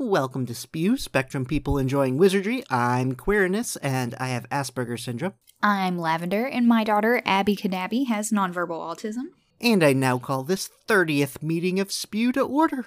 Welcome to Spew, Spectrum People Enjoying Wizardry. I'm Quirinus, and I have Asperger's Syndrome. I'm Lavender, and my daughter, Abby Kadabi, has nonverbal autism. And I now call this 30th meeting of Spew to order.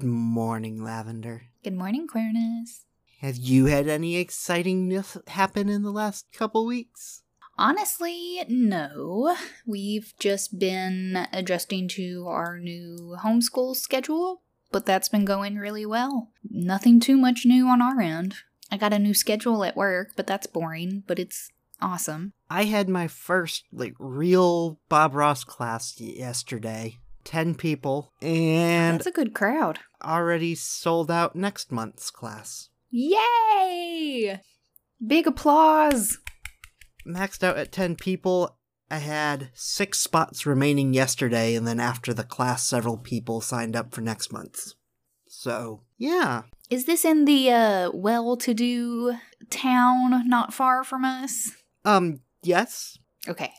Good morning, Lavender. Good morning, Quirinus. Have you had any excitingness happen in the last couple weeks? Honestly, no. We've just been adjusting to our new homeschool schedule, but that's been going really well. Nothing too much new on our end. I got a new schedule at work, but that's boring, but it's awesome. I had my first like real Bob Ross class yesterday. 10 people and That's a good crowd. already sold out next month's class. Yay! Big applause. Maxed out at 10 people. I had six spots remaining yesterday, and then after the class, several people signed up for next month's. So, yeah. Is this in the uh, well to do town not far from us? Um, yes. Okay.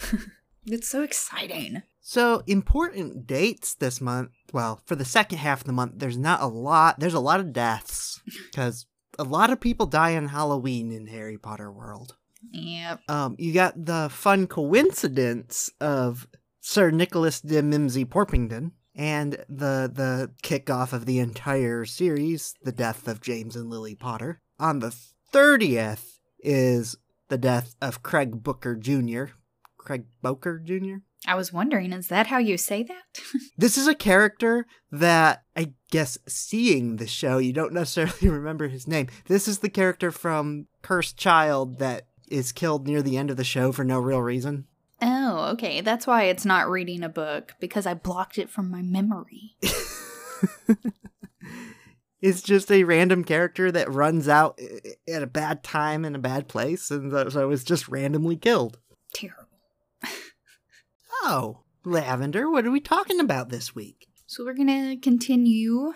it's so exciting. So, important dates this month. Well, for the second half of the month, there's not a lot. There's a lot of deaths because a lot of people die on Halloween in Harry Potter world. Yep. Um, you got the fun coincidence of Sir Nicholas de Mimsy Porpington and the the kickoff of the entire series, the death of James and Lily Potter. On the thirtieth is the death of Craig Booker Jr. Craig Bowker Jr. I was wondering, is that how you say that? This is a character that I guess seeing the show, you don't necessarily remember his name. This is the character from Cursed Child that is killed near the end of the show for no real reason. oh, okay. That's why it's not reading a book, because I blocked it from my memory. It's just a random character that runs out eh, eh, at a bad time in a bad place, and so- so it's just randomly killed. Oh, Lavender, what are we talking about this week? So we're going to continue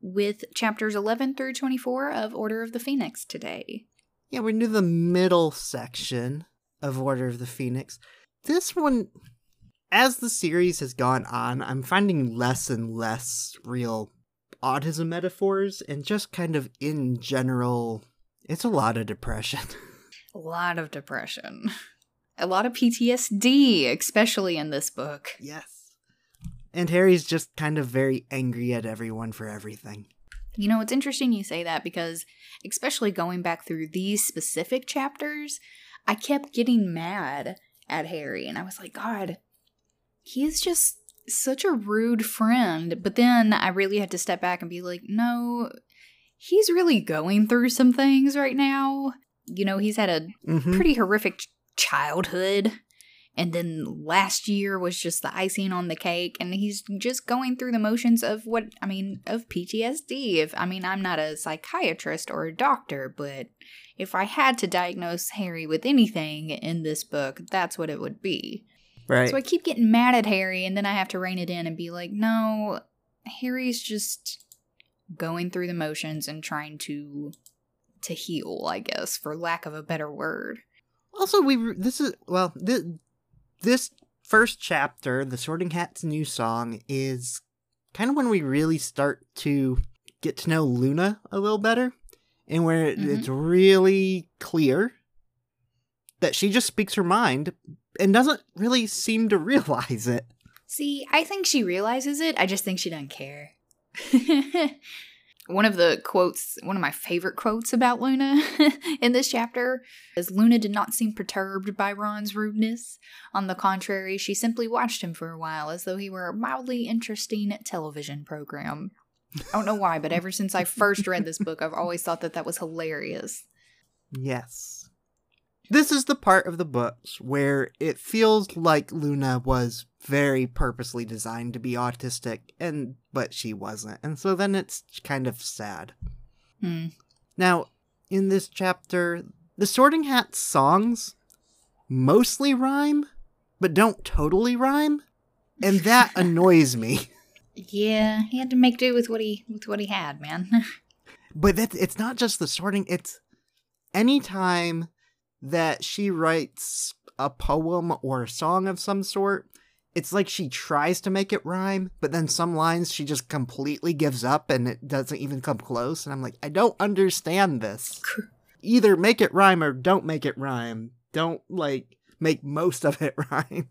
with chapters 11 through 24 of Order of the Phoenix today. Yeah, we're into the middle section of Order of the Phoenix. This one, as the series has gone on, I'm finding less and less real autism metaphors and just kind of in general, it's a lot of depression. A lot of depression. A lot of PTSD, especially in this book. yes. And Harry's just kind of very angry at everyone for everything. You know, it's interesting you say that because, especially going back through these specific chapters, I kept getting mad at Harry. And I was like, God, he is just such a rude friend. But then I really had to step back and be like, no, he's really going through some things right now. You know, he's had a hmm pretty horrific childhood. And then last year was just the icing on the cake. And he's just going through the motions of what, I mean, of PTSD. If, I mean, I'm not a psychiatrist or a doctor, but if I had to diagnose Harry with anything in this book, that's what it would be. Right. So I keep getting mad at Harry, and then I have to rein it in and be like, no, Harry's just going through the motions and trying to to heal, I guess, for lack of a better word. Also, we re- this is well this this first chapter, the Sorting Hat's new song, is kind of when we really start to get to know Luna a little better, and where it- Mhm. it's really clear that she just speaks her mind and doesn't really seem to realize it. See, I think she realizes it. I just think she doesn't care. one of the quotes, one of my favorite quotes about Luna in this chapter is Luna did not seem perturbed by Ron's rudeness. On the contrary, she simply watched him for a while as though he were a mildly interesting television program. I don't know why, but ever since I first read this book, I've always thought that that was hilarious. Yes. This is the part of the books where it feels like Luna was very purposely designed to be autistic and but she wasn't. And so then it's kind of sad. Hmm. Now, in this chapter, the Sorting Hat songs mostly rhyme, but don't totally rhyme, and that annoys me. Yeah, he had to make do with what he with what he had, man. But that it's not just the sorting, it's anytime that she writes a poem or a song of some sort, it's like she tries to make it rhyme, but then some lines she just completely gives up and it doesn't even come close. And I'm like, I don't understand this. Either make it rhyme or don't make it rhyme. Don't like make most of it rhyme.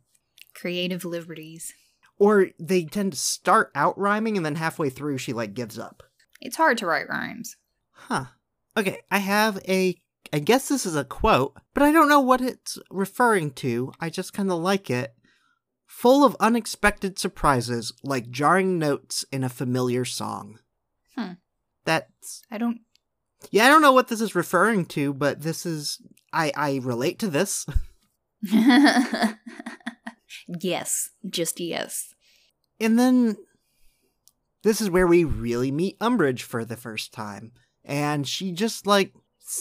Creative liberties. Or they tend to start out rhyming and then halfway through she like gives up. It's hard to write rhymes. Huh. Okay, I have a. I guess this is a quote, but I don't know what it's referring to. I just kind of like it. Full of unexpected surprises, like jarring notes in a familiar song. Hmm. That's. I don't. Yeah, I don't know what this is referring to, but this is. I, I relate to this. yes, just yes. And then. This is where we really meet Umbridge for the first time. And she just, like,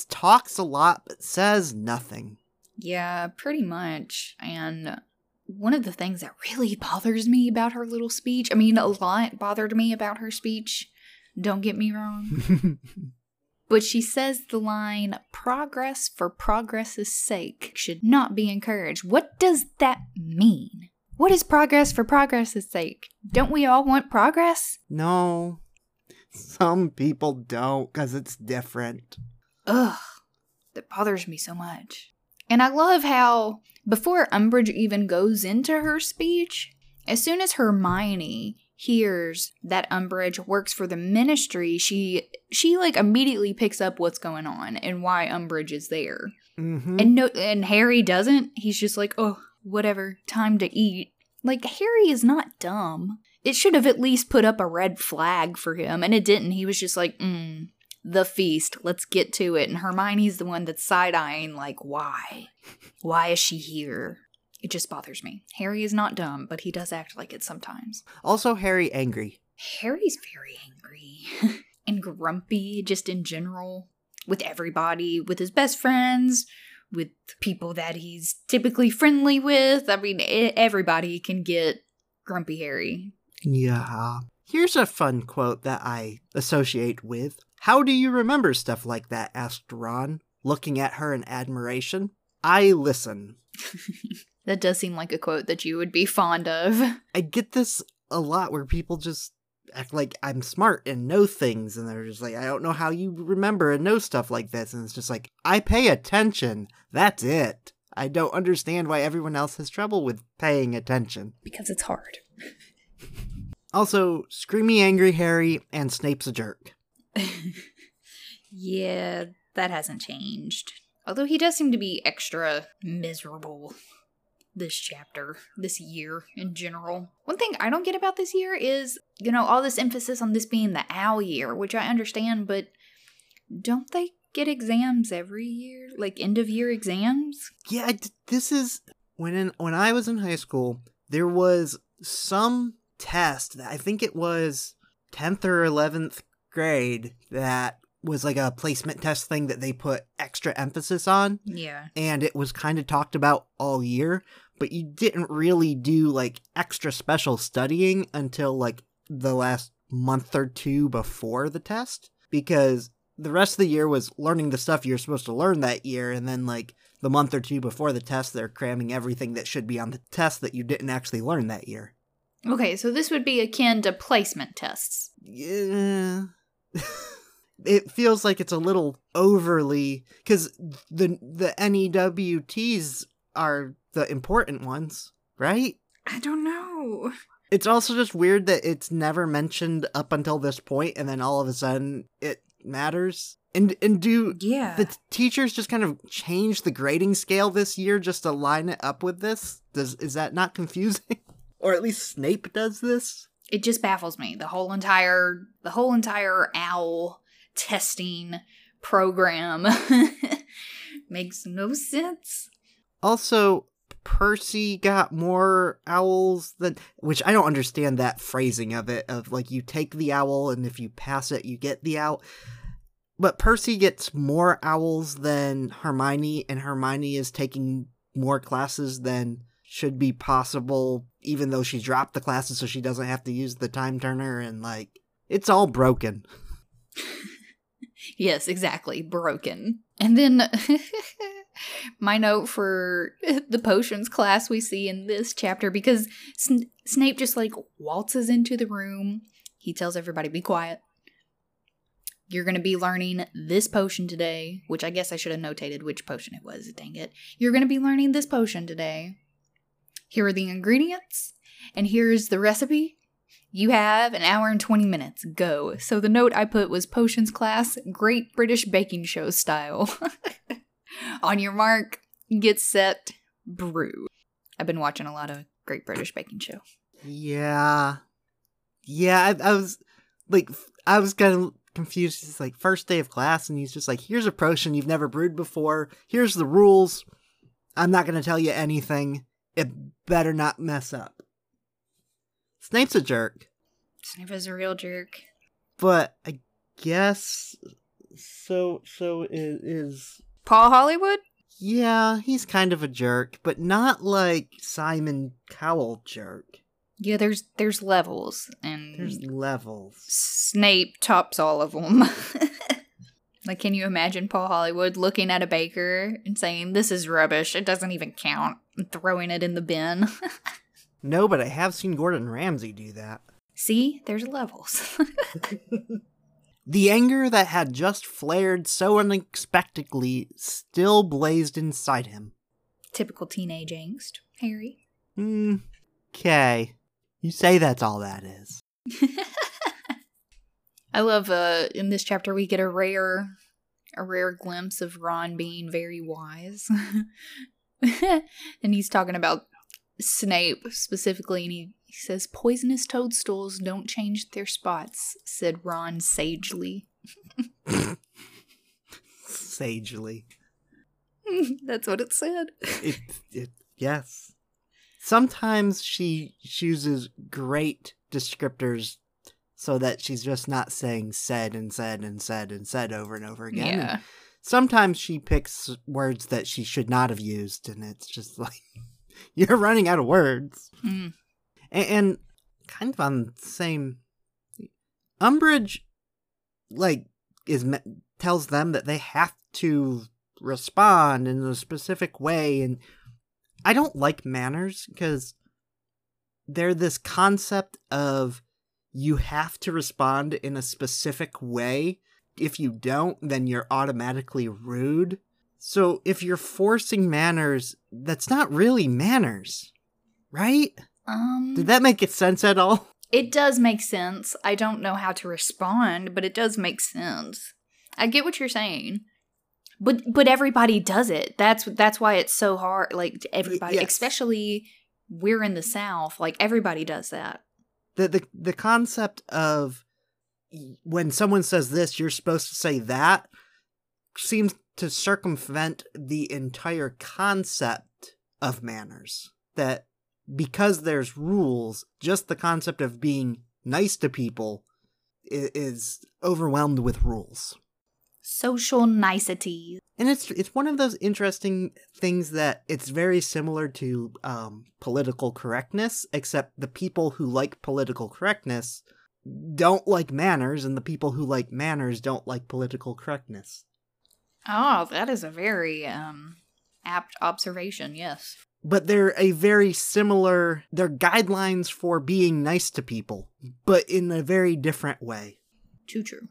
talks a lot, but says nothing. Yeah, pretty much. And one of the things that really bothers me about her little speech, I mean, a lot bothered me about her speech. Don't get me wrong. But she says the line, progress for progress's sake should not be encouraged. What does that mean? What is progress for progress's sake? Don't we all want progress? No. Some people don't because it's different. Ugh, that bothers me so much. And I love how before Umbridge even goes into her speech, as soon as Hermione hears that Umbridge works for the ministry, she she like immediately picks up what's going on and why Umbridge is there. Mm-hmm. And no and Harry doesn't. He's just like, "Oh, whatever, time to eat." Like Harry is not dumb. It should have at least put up a red flag for him, and it didn't. He was just like, mm, the feast. Let's get to it. And Hermione's the one that's side eyeing, like, why? Why is she here? It just bothers me. Harry is not dumb, but he does act like it sometimes. also, Harry angry. Harry's very angry and grumpy, just in general, with everybody, with his best friends, with people that he's typically friendly with. I mean, everybody can get grumpy Harry. Yeah. Here's a fun quote that I associate with. How do you remember stuff like that? asked Ron, looking at her in admiration. I listen. That does seem like a quote that you would be fond of. I get this a lot where people just act like I'm smart and know things, and they're just like, I don't know how you remember and know stuff like this. And it's just like, I pay attention. That's it. I don't understand why everyone else has trouble with paying attention. Because it's hard. Also, Screamy Angry Harry and Snape's a jerk. Yeah, that hasn't changed. Although he does seem to be extra miserable this chapter, this year in general. One thing I don't get about this year is, you know, all this emphasis on this being the owl year, which I understand, but don't they get exams every year? Like end of year exams? Yeah, this is when in, when I was in high school, there was some test that I think it was 10th or 11th grade that was like a placement test thing that they put extra emphasis on Yeah. and it was kind of talked about all year, but you didn't really do like extra special studying until like the last month or two before the test because the rest of the year was learning the stuff you're supposed to learn that year and then like the month or two before the test they're cramming everything that should be on the test that you didn't actually learn that year. Okay, so this would be akin to placement tests. Yeah. It feels like it's a little overly cuz the the NEWTs are the important ones, right? I don't know. It's also just weird that it's never mentioned up until this point and then all of a sudden it matters. And and do Yeah. the teachers just kind of change the grading scale this year just to line it up with this? Does is that not confusing? or at least Snape does this? It just baffles me the whole entire the whole entire owl testing program makes no sense Also, Percy got more owls than which I don't understand that phrasing of it of like you take the owl and if you pass it you get the owl. but Percy gets more owls than Hermione, and Hermione is taking more classes than should be possible, even though she dropped the classes so she doesn't have to use the time turner, and like, it's all broken. yes, exactly. Broken. And then my note for the potions class we see in this chapter because Sn- Snape just like waltzes into the room. He tells everybody, be quiet. You're going to be learning this potion today, which I guess I should have notated which potion it was. Dang it. You're going to be learning this potion today. Here are the ingredients, and here's the recipe. You have an hour and 20 minutes. Go. So the note I put was potions class, Great British Baking Show style. On your mark, get set, brew. I've been watching a lot of Great British Baking Show. Yeah. Yeah, I, I was like, I was kind of confused. It's like first day of class, and he's just like, "Here's a potion you've never brewed before. Here's the rules. I'm not going to tell you anything. It better not mess up." Snape's a jerk, Snape is a real jerk. but I guess so. So is, is Paul Hollywood? yeah, he's kind of a jerk, but not like Simon Cowell jerk. Yeah, there's there's levels, and There's levels. Snape tops all of them. like, can you imagine Paul Hollywood looking at a baker and saying, "This is rubbish. It doesn't even count," and throwing it in the bin? No, but I have seen Gordon Ramsay do that. See, there's levels. The anger that had just flared so unexpectedly still blazed inside him. Typical teenage angst, Harry. Hmm. Okay. You say that's all that is. I love uh in this chapter we get a rare a rare glimpse of Ron being very wise. and he's talking about Snape specifically and he, he says poisonous toadstools don't change their spots, said Ron sagely. Sagely. That's what it said. It, it, yes. Sometimes she chooses great descriptors so that she's just not saying said and said and said and said over and over again. Yeah. Sometimes she picks words that she should not have used, and it's just like, you're running out of words. Mm. and, and kind of on the same umbridge like is tells them that they have to respond in a specific way and i don't like manners because they're this concept of you have to respond in a specific way if you don't then you're automatically rude so if you're forcing manners that's not really manners right Um did that make it sense at all? It does make sense. I don't know how to respond, but it does make sense. I get what you're saying. But but everybody does it. That's that's why it's so hard like everybody yes. especially we're in the south, like everybody does that. The the the concept of when someone says this, you're supposed to say that seems to circumvent the entire concept of manners. That because there's rules, just the concept of being nice to people is overwhelmed with rules. Social niceties. And it's it's one of those interesting things that it's very similar to um, political correctness, except the people who like political correctness don't like manners, and the people who like manners don't like political correctness. Oh, that is a very um apt observation, yes. But they're a very similar. They're guidelines for being nice to people, but in a very different way. Too true.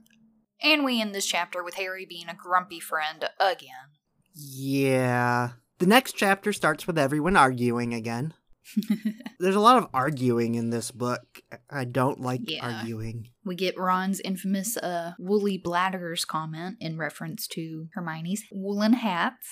And we end this chapter with Harry being a grumpy friend again. Yeah. The next chapter starts with everyone arguing again. There's a lot of arguing in this book. I don't like Yeah. arguing. We get Ron's infamous uh, woolly bladders comment in reference to Hermione's woolen hats.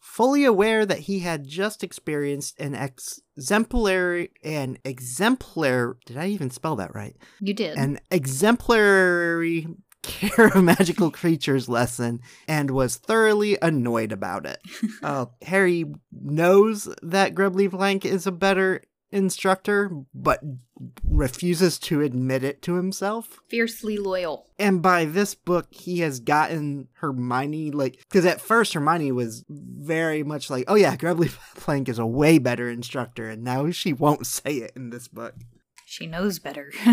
Fully aware that he had just experienced an exemplary an exemplar did I even spell that right? You did. An exemplary care of magical creatures lesson and was thoroughly annoyed about it. uh, Harry knows that Grubbly Plank is a better instructor, but refuses to admit it to himself. Fiercely loyal. And by this book, he has gotten Hermione, like, because at first Hermione was very much like, oh yeah, Grubbly Plank is a way better instructor, and now she won't say it in this book. She knows better.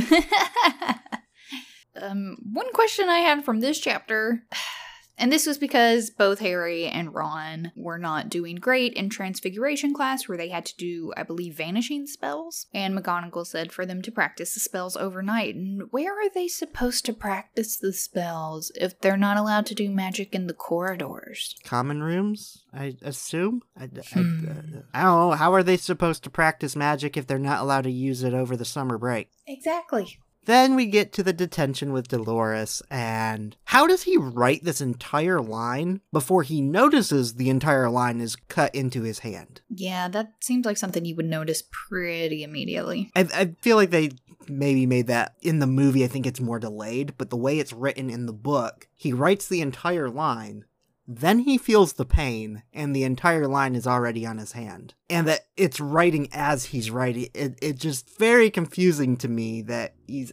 um, one question I had from this chapter and this was because both Harry and Ron were not doing great in Transfiguration class, where they had to do, I believe, vanishing spells. And McGonagall said for them to practice the spells overnight. And where are they supposed to practice the spells if they're not allowed to do magic in the corridors? Common rooms, I assume? I, I, Hmm. I don't know. How are they supposed to practice magic if they're not allowed to use it over the summer break? Exactly. Then we get to the detention with Dolores, and how does he write this entire line before he notices the entire line is cut into his hand? Yeah, that seems like something you would notice pretty immediately. I, I feel like they maybe made that in the movie. I think it's more delayed, but the way it's written in the book, he writes the entire line, then he feels the pain, and the entire line is already on his hand. And that it's writing as he's writing. It, it's just very confusing to me that he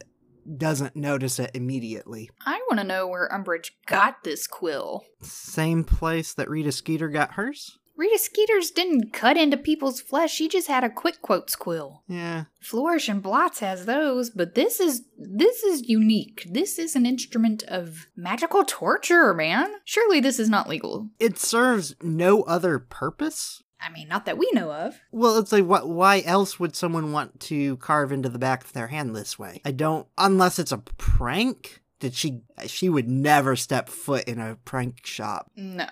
doesn't notice it immediately. I want to know where Umbridge got this quill. Same place that Rita Skeeter got hers? Rita Skeeter's didn't cut into people's flesh, she just had a quick quotes quill. Yeah. Flourish and Blotts has those, but this is this is unique. This is an instrument of magical torture, man. Surely this is not legal. It serves no other purpose? I mean, not that we know of. Well, it's like, what? Why else would someone want to carve into the back of their hand this way? I don't, unless it's a prank. Did she? She would never step foot in a prank shop. No.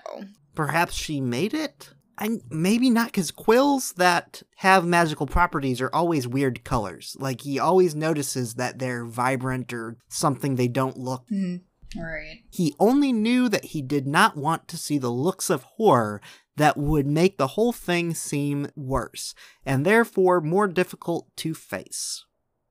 Perhaps she made it. And maybe not, because quills that have magical properties are always weird colors. Like he always notices that they're vibrant or something they don't look. Hmm. Right. He only knew that he did not want to see the looks of horror that would make the whole thing seem worse, and therefore more difficult to face.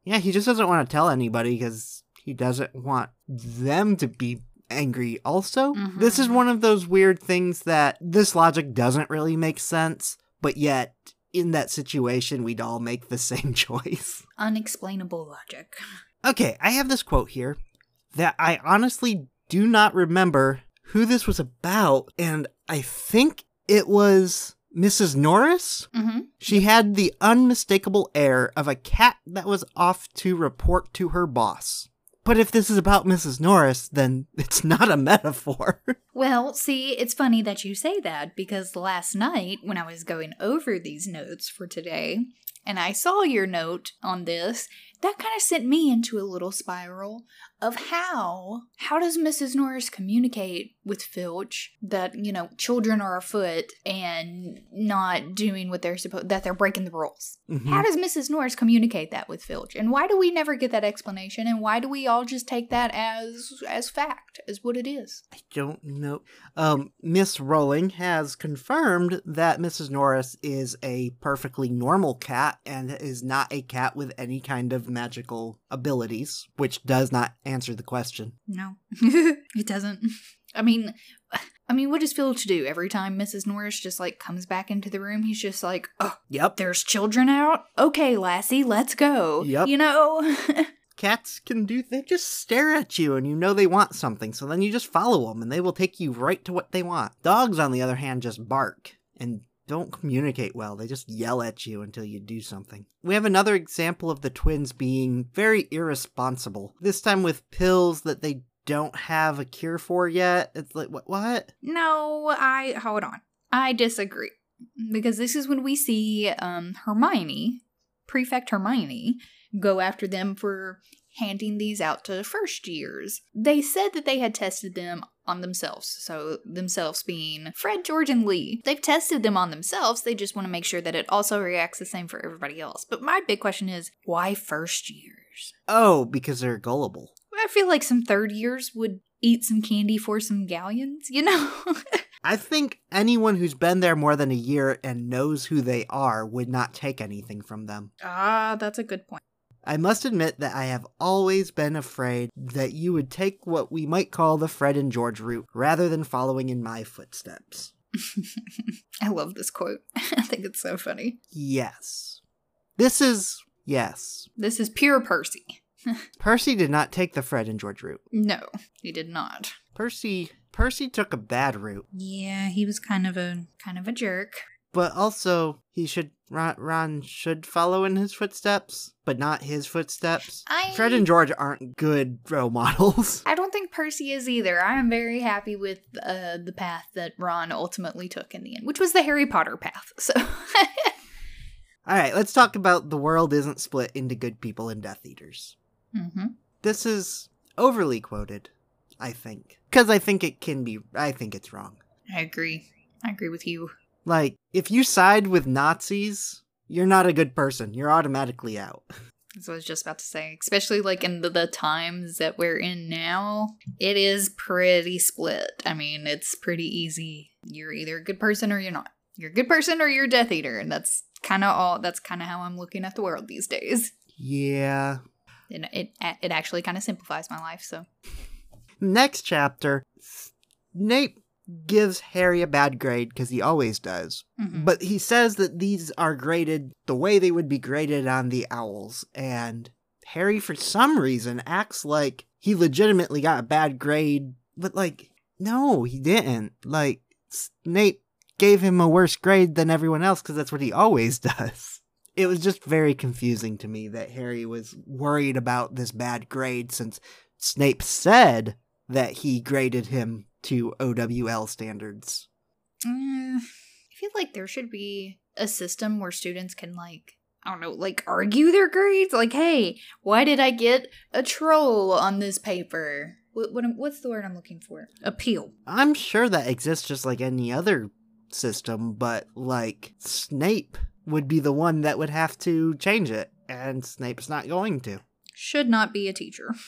Yeah, he just doesn't want to tell anybody because he doesn't want them to be angry also. This is Mhm. one of those weird things that this logic doesn't really make sense, but yet in that situation we'd all make the same choice. Unexplainable logic. Okay, I have this quote here that I honestly do not remember who this was about, and I think it was Mrs. Norris. Mm-hmm. She had the unmistakable air of a cat that was off to report to her boss. But if this is about Mrs. Norris, then it's not a metaphor. Well, see, it's funny that you say that because last night when I was going over these notes for today, and I saw your note on this, that kind of sent me into a little spiral of how how does Mrs. Norris communicate with Filch that, you know, children are afoot and not doing what they're supposed that they're breaking the rules. Mhm. How does Mrs. Norris communicate that with Filch? And why do we never get that explanation? And why do we all just take that as as fact, as what it is? I don't know. Um, Miss Rowling has confirmed that Mrs. Norris is a perfectly normal cat and is not a cat with any kind of magical abilities, which does not answer the question. No, it doesn't. I mean, I mean, what does Filch to do every time Mrs. Norris just like comes back into the room? He's just like, "Oh, Yep. there's children out. Okay, Lassie, let's go." Yep. You know. Cats can do, they just stare at you and you know they want something, so then you just follow them and they will take you right to what they want. Dogs, on the other hand, just bark and don't communicate well. They just yell at you until you do something. We have another example of the twins being very irresponsible, this time with pills that they don't have a cure for yet. It's like, what? What? no, I hold on. I disagree because this is when we see um, Hermione, Prefect Hermione, go after them for handing these out to first years. They said that they had tested them on themselves. So, themselves being Fred, George, and Lee. They've tested them on themselves. They just want to make sure that it also reacts the same for everybody else. But my big question is why first years? Oh, because they're gullible. I feel like some third years would eat some candy for some galleons, you know? I think anyone who's been there more than a year and knows who they are would not take anything from them. ah, that's a good point. I must admit that I have always been afraid that you would take what we might call the Fred and George route rather than following in my footsteps. I love this quote. I think it's so funny. Yes. This is yes. This is pure Percy. Percy did not take the Fred and George route. No, he did not. Percy Percy took a bad route, Yeah, he was kind of a kind of a jerk. But also he should Ron, Ron should follow in his footsteps, but not his footsteps. I Fred and George aren't good role models. I don't think Percy is either. I am very happy with uh, the path that Ron ultimately took in the end, which was the Harry Potter path. So All right, let's talk about the world isn't split into good people and Death Eaters. hmm This is overly quoted, I think, because I think it can be. I think it's wrong. I agree. I agree with you. Like, if you side with Nazis, you're not a good person. You're automatically out. That's what I was just about to say. Especially like in the, the times that we're in now, it is pretty split. I mean, it's pretty easy. You're either a good person or you're not. You're a good person or you're a Death Eater, and that's kind of all. That's kind of how I'm looking at the world these days. Yeah. And it it actually kind of simplifies my life. So Next chapter, Snape gives Harry a bad grade because he always does. mhm. But he says that these are graded the way they would be graded on the owls. And Harry, for some reason, acts like he legitimately got a bad grade. But, like, no, he didn't. Like, Snape gave him a worse grade than everyone else because that's what he always does. It was just very confusing to me that Harry was worried about this bad grade since Snape said that he graded him to OWL standards. Mm, I feel like there should be a system where students can like I don't know, like argue their grades. Like, hey, why did I get a troll on this paper? What, what what's the word I'm looking for? Appeal. I'm sure that exists just like any other system, but like Snape would be the one that would have to change it, and Snape's not going to. Should not be a teacher.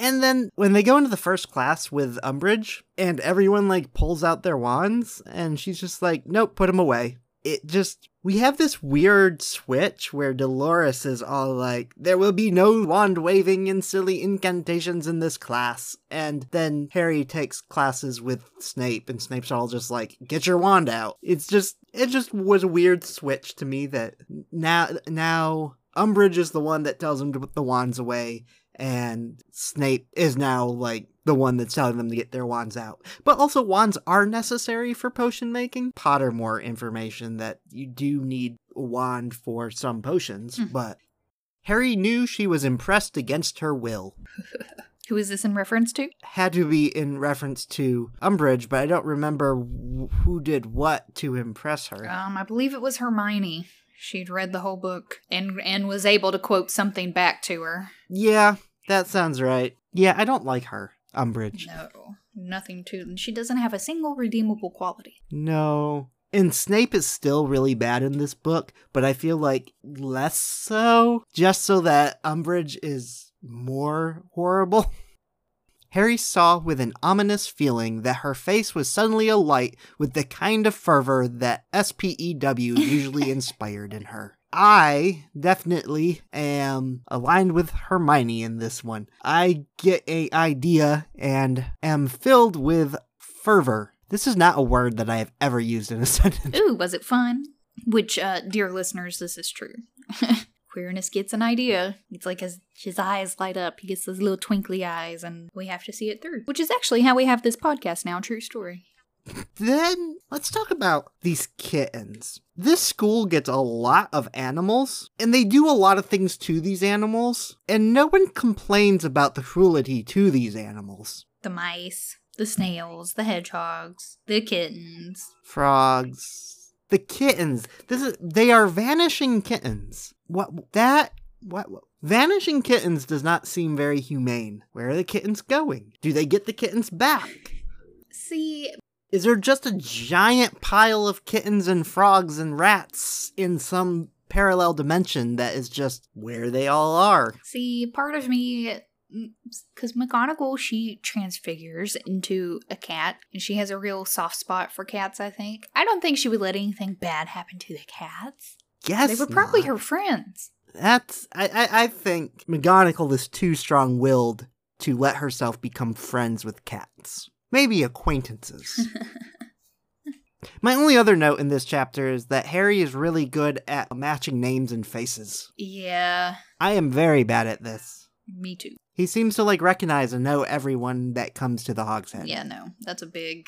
And then when they go into the first class with Umbridge, and everyone like pulls out their wands, and she's just like, nope, put them away. It just, we have this weird switch where Dolores is all like, there will be no wand waving and silly incantations in this class. And then Harry takes classes with Snape, and Snape's all just like, get your wand out. It's just, it just was a weird switch to me that now, now, Umbridge is the one that tells him to put the wands away, and Snape is now like the one that's telling them to get their wands out. But also, wands are necessary for potion making. Pottermore information that you do need a wand for some potions, Hmm. but Harry knew she was impressed against her will. Who is this in reference to? Had to be in reference to Umbridge, but I don't remember wh- who did what to impress her. Um, I believe it was Hermione. She'd read the whole book and and was able to quote something back to her. yeah, that sounds right. Yeah, I don't like her, Umbridge. No, nothing to. She doesn't have a single redeemable quality. No. And Snape is still really bad in this book, but I feel like less so, just so that Umbridge is more horrible. Harry saw with an ominous feeling that her face was suddenly alight with the kind of fervor that SPEW usually inspired in her. I definitely am aligned with Hermione in this one. I get a idea and am filled with fervor. This is not a word that I have ever used in a sentence. Ooh, was it fun? Which, uh, dear listeners, this is true. Quirinus gets an idea. It's like his, his eyes light up. He gets those little twinkly eyes, and we have to see it through. Which is actually how we have this podcast now. True story. Then let's talk about these kittens. This school gets a lot of animals, and they do a lot of things to these animals, and no one complains about the cruelty to these animals. The mice, the snails, the hedgehogs, the kittens. Frogs, the kittens. This is they are vanishing kittens. What that what, what vanishing kittens does not seem very humane. Where are the kittens going? Do they get the kittens back? See, Is there just a giant pile of kittens and frogs and rats in some parallel dimension that is just where they all are? see, part of me, because McGonagall, she transfigures into a cat, and she has a real soft spot for cats, I think. I don't think she would let anything bad happen to the cats. Yes, they were probably not. her friends. That's I, I I think McGonagall is too strong-willed to let herself become friends with cats. Maybe acquaintances. My only other note in this chapter is that Harry is really good at matching names and faces. Yeah, I am very bad at this. me too. He seems to like recognize and know everyone that comes to the Hogshead. Yeah, no, that's a big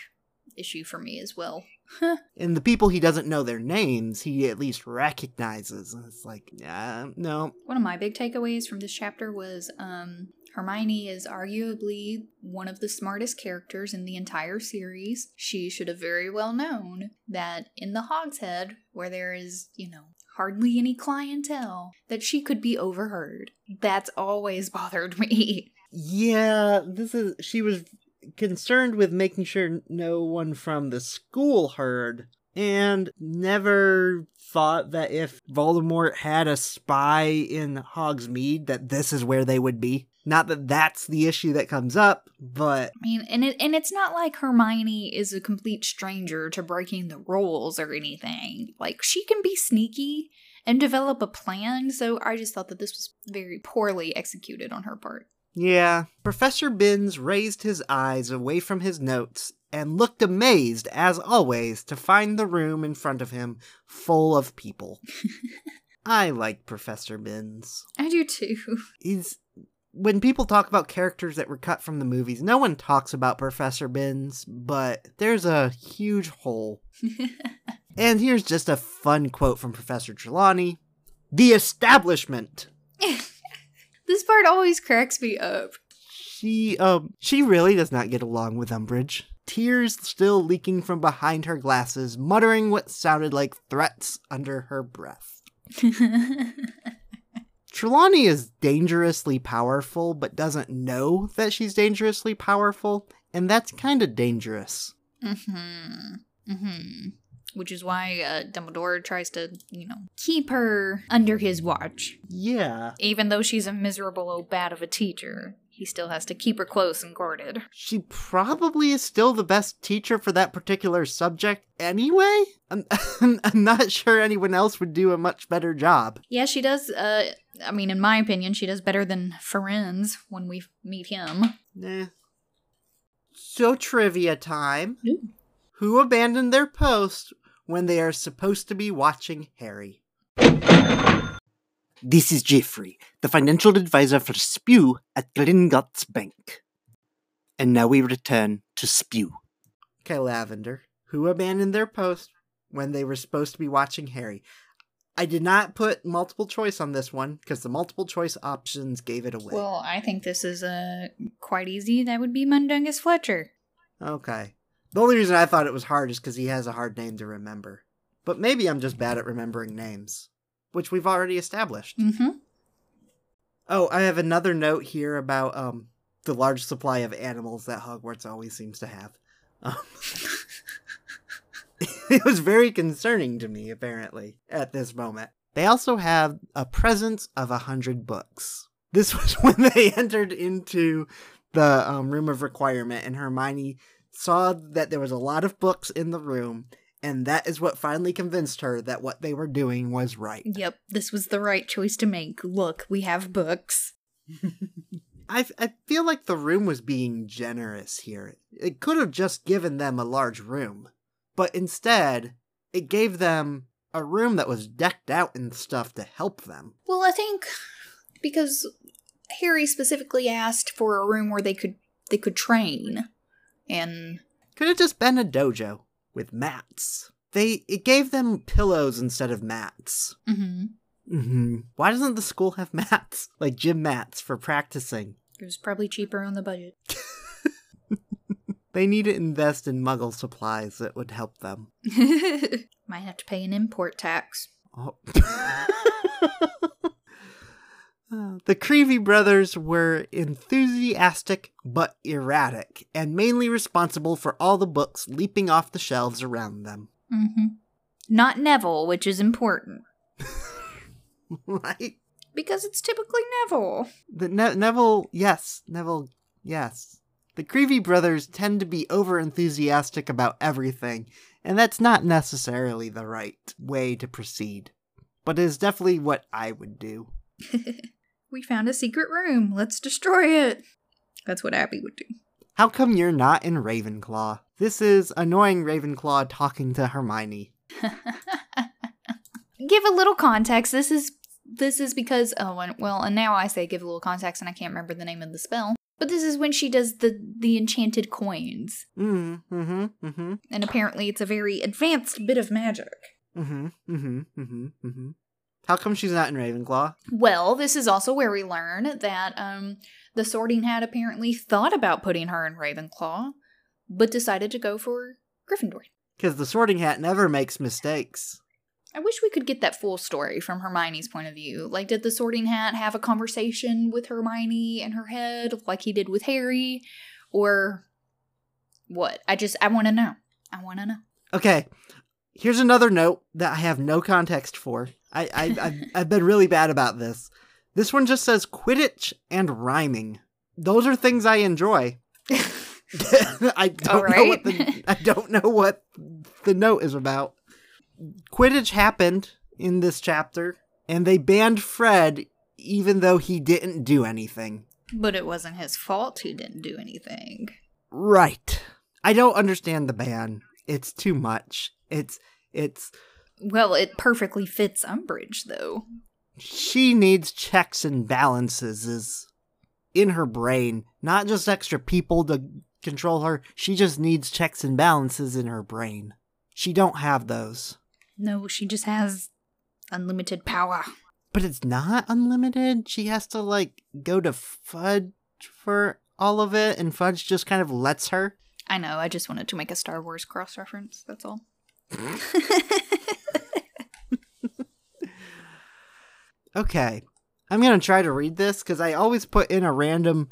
issue for me as well. And the people he doesn't know their names, he at least recognizes. And it's like, uh, no. One of my big takeaways from this chapter was um, Hermione is arguably one of the smartest characters in the entire series. She should have very well known that in the Hogshead, where there is, you know, hardly any clientele, that she could be overheard. That's always bothered me. Yeah, this is. She was concerned with making sure no one from the school heard, and never thought that if Voldemort had a spy in Hogsmeade, that this is where they would be. Not that that's the issue that comes up, but I mean, and it and it's not like Hermione is a complete stranger to breaking the rules or anything. Like she can be sneaky and develop a plan, so I just thought that this was very poorly executed on her part. Yeah. Professor Binns raised his eyes away from his notes and looked amazed, as always, to find the room in front of him full of people. I like Professor Binns. I do too. he's when people talk about characters that were cut from the movies, no one talks about Professor Binns, but there's a huge hole. And here's just a fun quote from Professor Trelawney. The establishment. this part always cracks me up. She um she really does not get along with Umbridge. Tears still leaking from behind her glasses, muttering what sounded like threats under her breath. Trelawney is dangerously powerful, but doesn't know that she's dangerously powerful, and that's kind of dangerous. hmm hmm Which is why uh, Dumbledore tries to, you know, keep her under his watch. Yeah. Even though she's a miserable old bat of a teacher, he still has to keep her close and guarded. She probably is still the best teacher for that particular subject anyway. I'm, I'm not sure anyone else would do a much better job. Yeah, she does. Uh, I mean, in my opinion, she does better than Firenze when we meet him. Eh. So, trivia time. Ooh. Who abandoned their post when they are supposed to be watching Harry? This is Jeffrey, the financial advisor for Spew at Gringotts Bank. And now we return to Spew. Okay, Lavender. Who abandoned their post when they were supposed to be watching Harry? I did not put multiple choice on this one because the multiple choice options gave it away. Well, I think this is uh, quite easy. That would be Mundungus Fletcher. Okay. The only reason I thought it was hard is because he has a hard name to remember. But maybe I'm just bad at remembering names, which we've already established. Mm-hmm. Oh, I have another note here about um the large supply of animals that Hogwarts always seems to have. Um, it was very concerning to me, apparently, at this moment. They also have a presence of a hundred books. This was when they entered into the um, room of requirement, and Hermione saw that there was a lot of books in the room, and that is what finally convinced her that what they were doing was right. Yep, this was the right choice to make. Look, we have books. I, I feel like the room was being generous here. It could have just given them a large room, but instead, it gave them a room that was decked out in stuff to help them. Well, I think because Harry specifically asked for a room where they could they could train, and Could have just been a dojo with mats. They it gave them pillows instead of mats. mhm, hmm Why doesn't the school have mats like gym mats for practicing? it was probably cheaper on the budget. They need to invest in Muggle supplies that would help them. Might have to pay an import tax. Oh. Uh, the Creevey brothers were enthusiastic but erratic, and mainly responsible for all the books leaping off the shelves around them. Mm-hmm. Not Neville, which is important right? because it's typically Neville. The ne- Neville, yes, Neville, yes. The Creevey brothers tend to be over enthusiastic about everything, and that's not necessarily the right way to proceed. But it is definitely what I would do. we found a secret room. Let's destroy it. That's what Abby would do. How come you're not in Ravenclaw? This is annoying Ravenclaw talking to Hermione. give a little context. This is this is because oh and- well, and now I say give a little context, and I can't remember the name of the spell. But this is when she does the the enchanted coins, Mm, mm-hmm, mm-hmm, and apparently it's a very advanced bit of magic. mm-hmm, mm-hmm, mm-hmm, mm-hmm. How come she's not in Ravenclaw? Well, this is also where we learn that um, the Sorting Hat apparently thought about putting her in Ravenclaw, but decided to go for Gryffindor. Because the Sorting Hat never makes mistakes. I wish we could get that full story from Hermione's point of view. Like, did the Sorting Hat have a conversation with Hermione in her head, like he did with Harry, or what? I just I want to know. I want to know. Okay, here's another note that I have no context for. I, I I've, I've been really bad about this. This one just says Quidditch and rhyming. Those are things I enjoy. I don't know what the I don't know what the note is about. Quidditch happened in this chapter, and they banned Fred even though he didn't do anything. But it wasn't his fault he didn't do anything. Right. I don't understand the ban. It's too much. It's it's Well, it perfectly fits Umbridge, though. she needs checks and balances is in her brain, not just extra people to control her. She just needs checks and balances in her brain. She don't have those. No, she just has unlimited power. But it's not unlimited. She has to like go to Fudge for all of it and Fudge just kind of lets her. I know, I just wanted to make a Star Wars cross reference, that's all. Okay. I'm going to try to read this cuz I always put in a random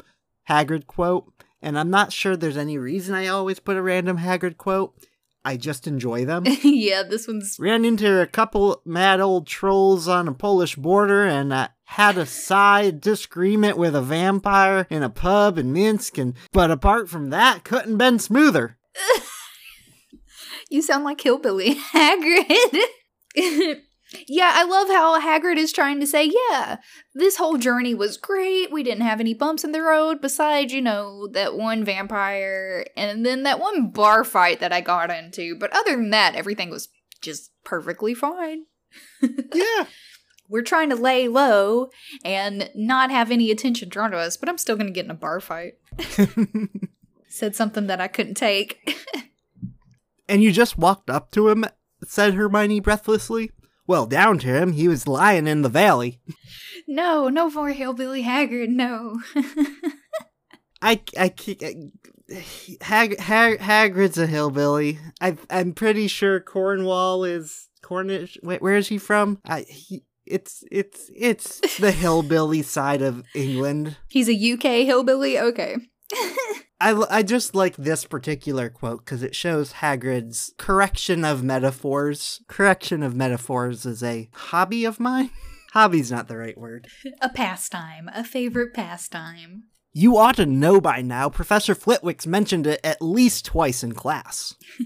Hagrid quote and I'm not sure there's any reason I always put a random Hagrid quote. I just enjoy them. yeah, this one's Ran into a couple mad old trolls on a Polish border and uh, had a side disagreement with a vampire in a pub in Minsk. And but apart from that, couldn't been smoother. You sound like Hillbilly Hagrid. Yeah, I love how Hagrid is trying to say, yeah, this whole journey was great. We didn't have any bumps in the road besides, you know, that one vampire and then that one bar fight that I got into. But other than that, everything was just perfectly fine. Yeah. We're trying to lay low and not have any attention drawn to us, but I'm still going to get in a bar fight. Said something that I couldn't take. and you just walked up to him, said Hermione breathlessly. Well, down to him, he was lying in the valley. No, no more Hillbilly Haggard, no. I, I, can't- Hag, Hag, Hagrid's a hillbilly. I, I'm pretty sure Cornwall is Cornish. Wait, where is he from? I, he, it's, it's, it's the hillbilly side of England. He's a UK hillbilly? Okay. I, I just like this particular quote because it shows Hagrid's correction of metaphors. Correction of metaphors is a hobby of mine. Hobby's not the right word. A pastime, a favorite pastime. You ought to know by now. Professor Flitwick's mentioned it at least twice in class.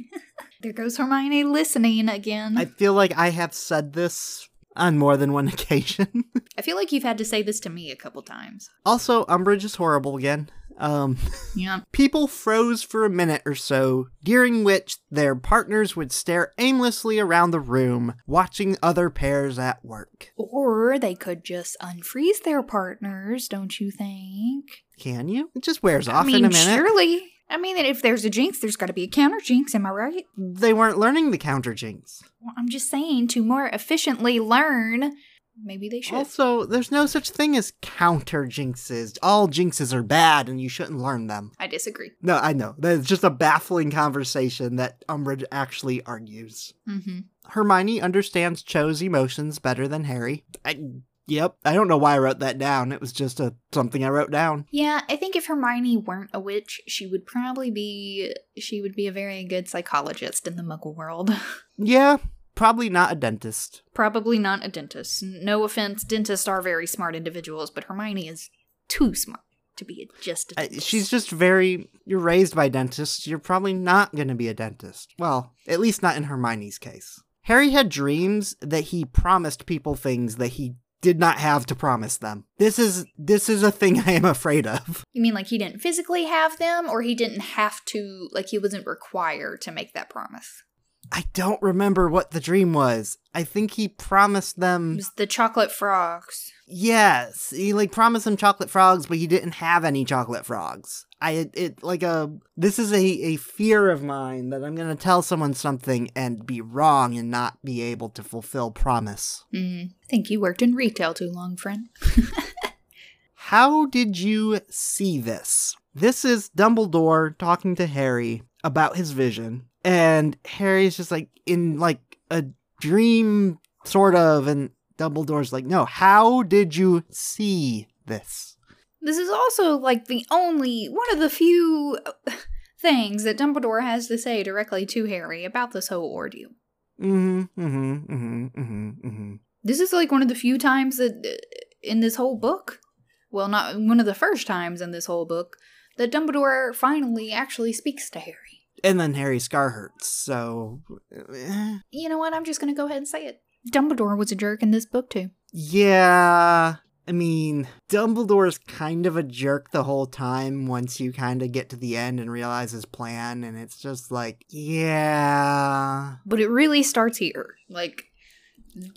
There goes Hermione listening again. I, feel like I have said this on more than one occasion. I feel like you've had to say this to me a couple times. also, Umbridge is horrible again. Um, Yeah. people froze for a minute or so, during which their partners would stare aimlessly around the room, watching other pairs at work. Or they could just unfreeze their partners, don't you think? Can you? It just wears off I mean, in a minute. surely. I mean, if there's a jinx, there's got to be a counter jinx, am I right? They weren't learning the counter jinx. Well, I'm just saying to more efficiently learn, maybe they should. Also, there's no such thing as counter jinxes. All jinxes are bad and you shouldn't learn them. I disagree. No, I know. That's just a baffling conversation that Umbridge actually argues. Mm-hmm. Hermione understands Cho's emotions better than Harry. I, yep, I don't know why I wrote that down. It was just a something I wrote down. Yeah, I think if Hermione weren't a witch, she would probably be she would be a very good psychologist in the Muggle world. Yeah, probably not a dentist. probably not a dentist. No offense, dentists are very smart individuals, but Hermione is too smart to be a, just a dentist. she's just very. You're raised by dentists. You're probably not going to be a dentist. Well, at least not in Hermione's case. Harry had dreams that he promised people things that he did not have to promise them. This is this is a thing I am afraid of. You mean like he didn't physically have them, or he didn't have to, like he wasn't required to make that promise? I don't remember what the dream was. I think he promised It them was the chocolate frogs. Yes, he like promised them chocolate frogs, but he didn't have any chocolate frogs. I it, it like a this is a a fear of mine that I'm gonna tell someone something and be wrong and not be able to fulfill promise. Mm, I think you worked in retail too long, friend. How did you see this? This is Dumbledore talking to Harry about his vision, and Harry's just like in like a dream, sort of, and Dumbledore's like, "No, how did you see this?" This is also like the only one of the few uh, things that Dumbledore has to say directly to Harry about this whole ordeal. Mm-hmm, mm-hmm, mm-hmm, mm-hmm, mm-hmm. This is like one of the few times that uh, in this whole book, well, not one of the first times in this whole book, that Dumbledore finally actually speaks to Harry. And then Harry scar hurts, so... eh. You know what? I'm just going to go ahead and say it. Dumbledore was a jerk in this book, too. Yeah... I mean, Dumbledore's kind of a jerk the whole time once you kind of get to the end and realize his plan, and it's just like, yeah... But it really starts here. Like,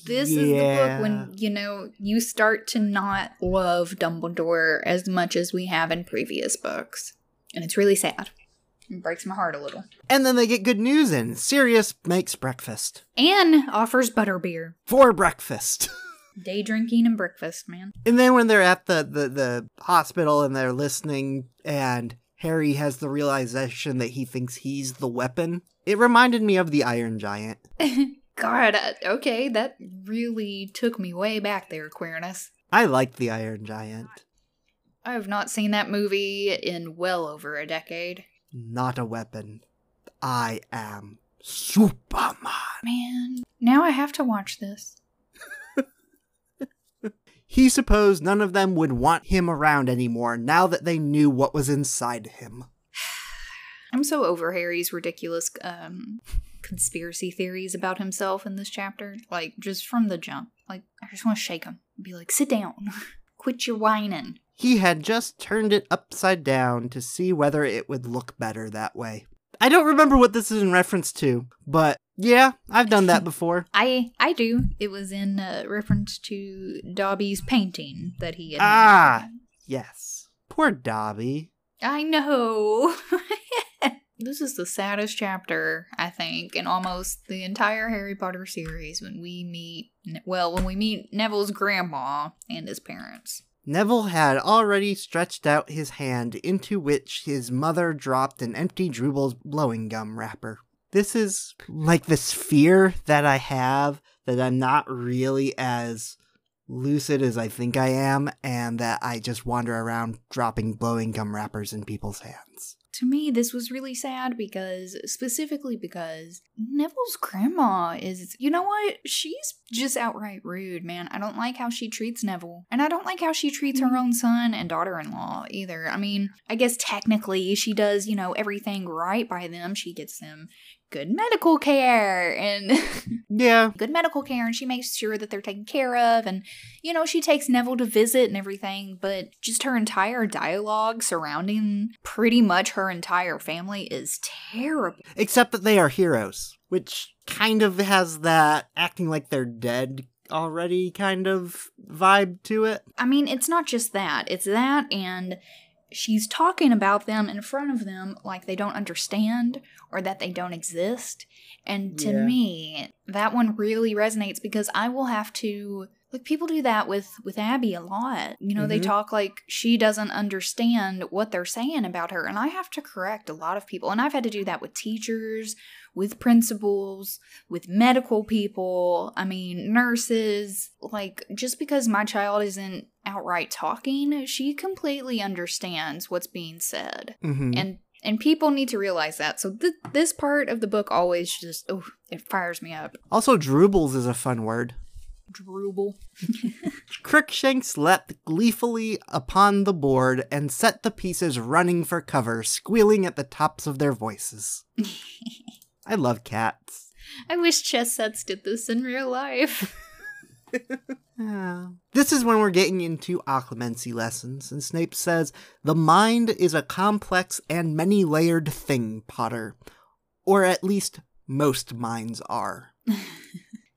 this is the book when, you know, you start to not love Dumbledore as much as we have in previous books. And it's really sad. It breaks my heart a little. And then they get good news in. Sirius makes breakfast. Anne offers butterbeer. For breakfast. Day drinking and breakfast, man. And then when they're at the, the, the hospital and they're listening, and Harry has the realization that he thinks he's the weapon, it reminded me of the Iron Giant. God, uh, okay, that really took me way back there, Quirinus. I liked the Iron Giant. I have not seen that movie in well over a decade. Not a weapon. I am Superman. Man, now I have to watch this. He supposed none of them would want him around anymore now that they knew what was inside him. I'm so over Harry's ridiculous um conspiracy theories about himself in this chapter. Like just from the jump. Like I just want to shake him and be like, "Sit down. Quit your whining." He had just turned it upside down to see whether it would look better that way. I don't remember what this is in reference to, but yeah, I've done that before. I I do. It was in uh, reference to Dobby's painting that he had. Ah. Yes. Poor Dobby. I know. this is the saddest chapter, I think, in almost the entire Harry Potter series when we meet, well, when we meet Neville's grandma and his parents. Neville had already stretched out his hand into which his mother dropped an empty Drooble's blowing gum wrapper. This is like this fear that I have that I'm not really as lucid as I think I am, and that I just wander around dropping blowing gum wrappers in people's hands. To me, this was really sad because, specifically because Neville's grandma is, you know what? She's just outright rude, man. I don't like how she treats Neville. And I don't like how she treats her mm-hmm. own son and daughter in law either. I mean, I guess technically she does, you know, everything right by them. She gets them good medical care and Yeah, good medical care and she makes sure that they're taken care of and you know she takes neville to visit and everything but just her entire dialogue surrounding pretty much her entire family is terrible except that they are heroes, which kind of has that acting like they're dead already kind of vibe to it. i mean it's not just that it's that and she's talking about them in front of them like they don't understand or that they don't exist and to Yeah. me that one really resonates because i will have to like people do that with with abby a lot you know they Mhm. talk like she doesn't understand what they're saying about her and i have to correct a lot of people and i've had to do that with teachers with principals with medical people i mean nurses like just because my child isn't outright talking she completely understands what's being said Mm-hmm. and and people need to realize that so th- this part of the book always just oh it fires me up also, droobles is a fun word. drooble Crookshanks leapt gleefully upon the board and set the pieces running for cover, squealing at the tops of their voices. I love cats. i wish chess sets did this in real life This is when we're getting into occlumency lessons, and Snape says, The mind is a complex and many layered thing, Potter. Or at least most minds are.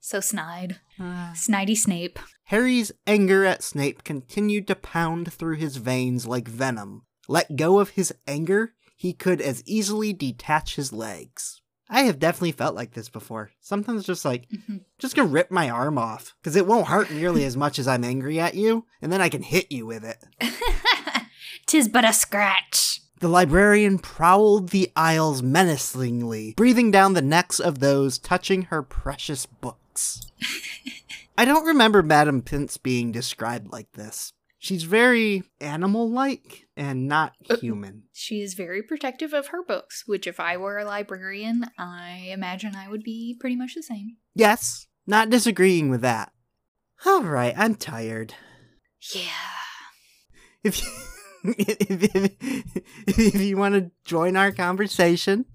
So snide. Ah. Snidey Snape. Harry's anger at Snape continued to pound through his veins like venom. Let go of his anger, he could as easily detach his legs. I have definitely felt like this before. Sometimes just like, Mhm. just gonna rip my arm off, because it won't hurt nearly as much as I'm angry at you, and then I can hit you with it. Tis but a scratch. The librarian prowled the aisles menacingly, breathing down the necks of those touching her precious books. I don't remember Madame Pince being described like this. She's very animal like and not human. She is very protective of her books, which, if I were a librarian, I imagine I would be pretty much the same. Yes, not disagreeing with that. Alright, I'm tired. Yeah. If you, if, if, if you want to join our conversation,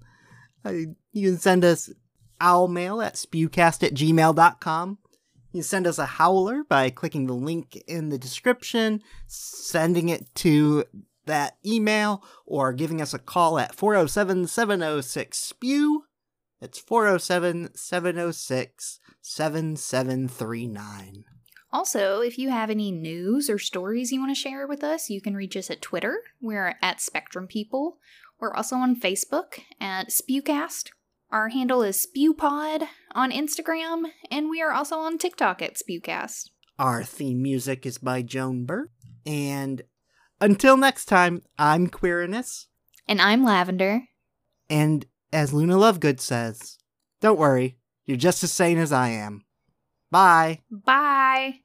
uh, you can send us owl mail at spewcast at gmail.com. You send us a howler by clicking the link in the description, sending it to that email, or giving us a call at 407 706 SPEW. It's 407 706 7739. Also, if you have any news or stories you want to share with us, you can reach us at Twitter. We're at Spectrum People. We're also on Facebook at Spewcast. Our handle is SpewPod on Instagram, and we are also on TikTok at Spewcast. Our theme music is by Joan Burke. And until next time, I'm Quirinus. And I'm Lavender. And as Luna Lovegood says, don't worry, you're just as sane as I am. Bye. Bye.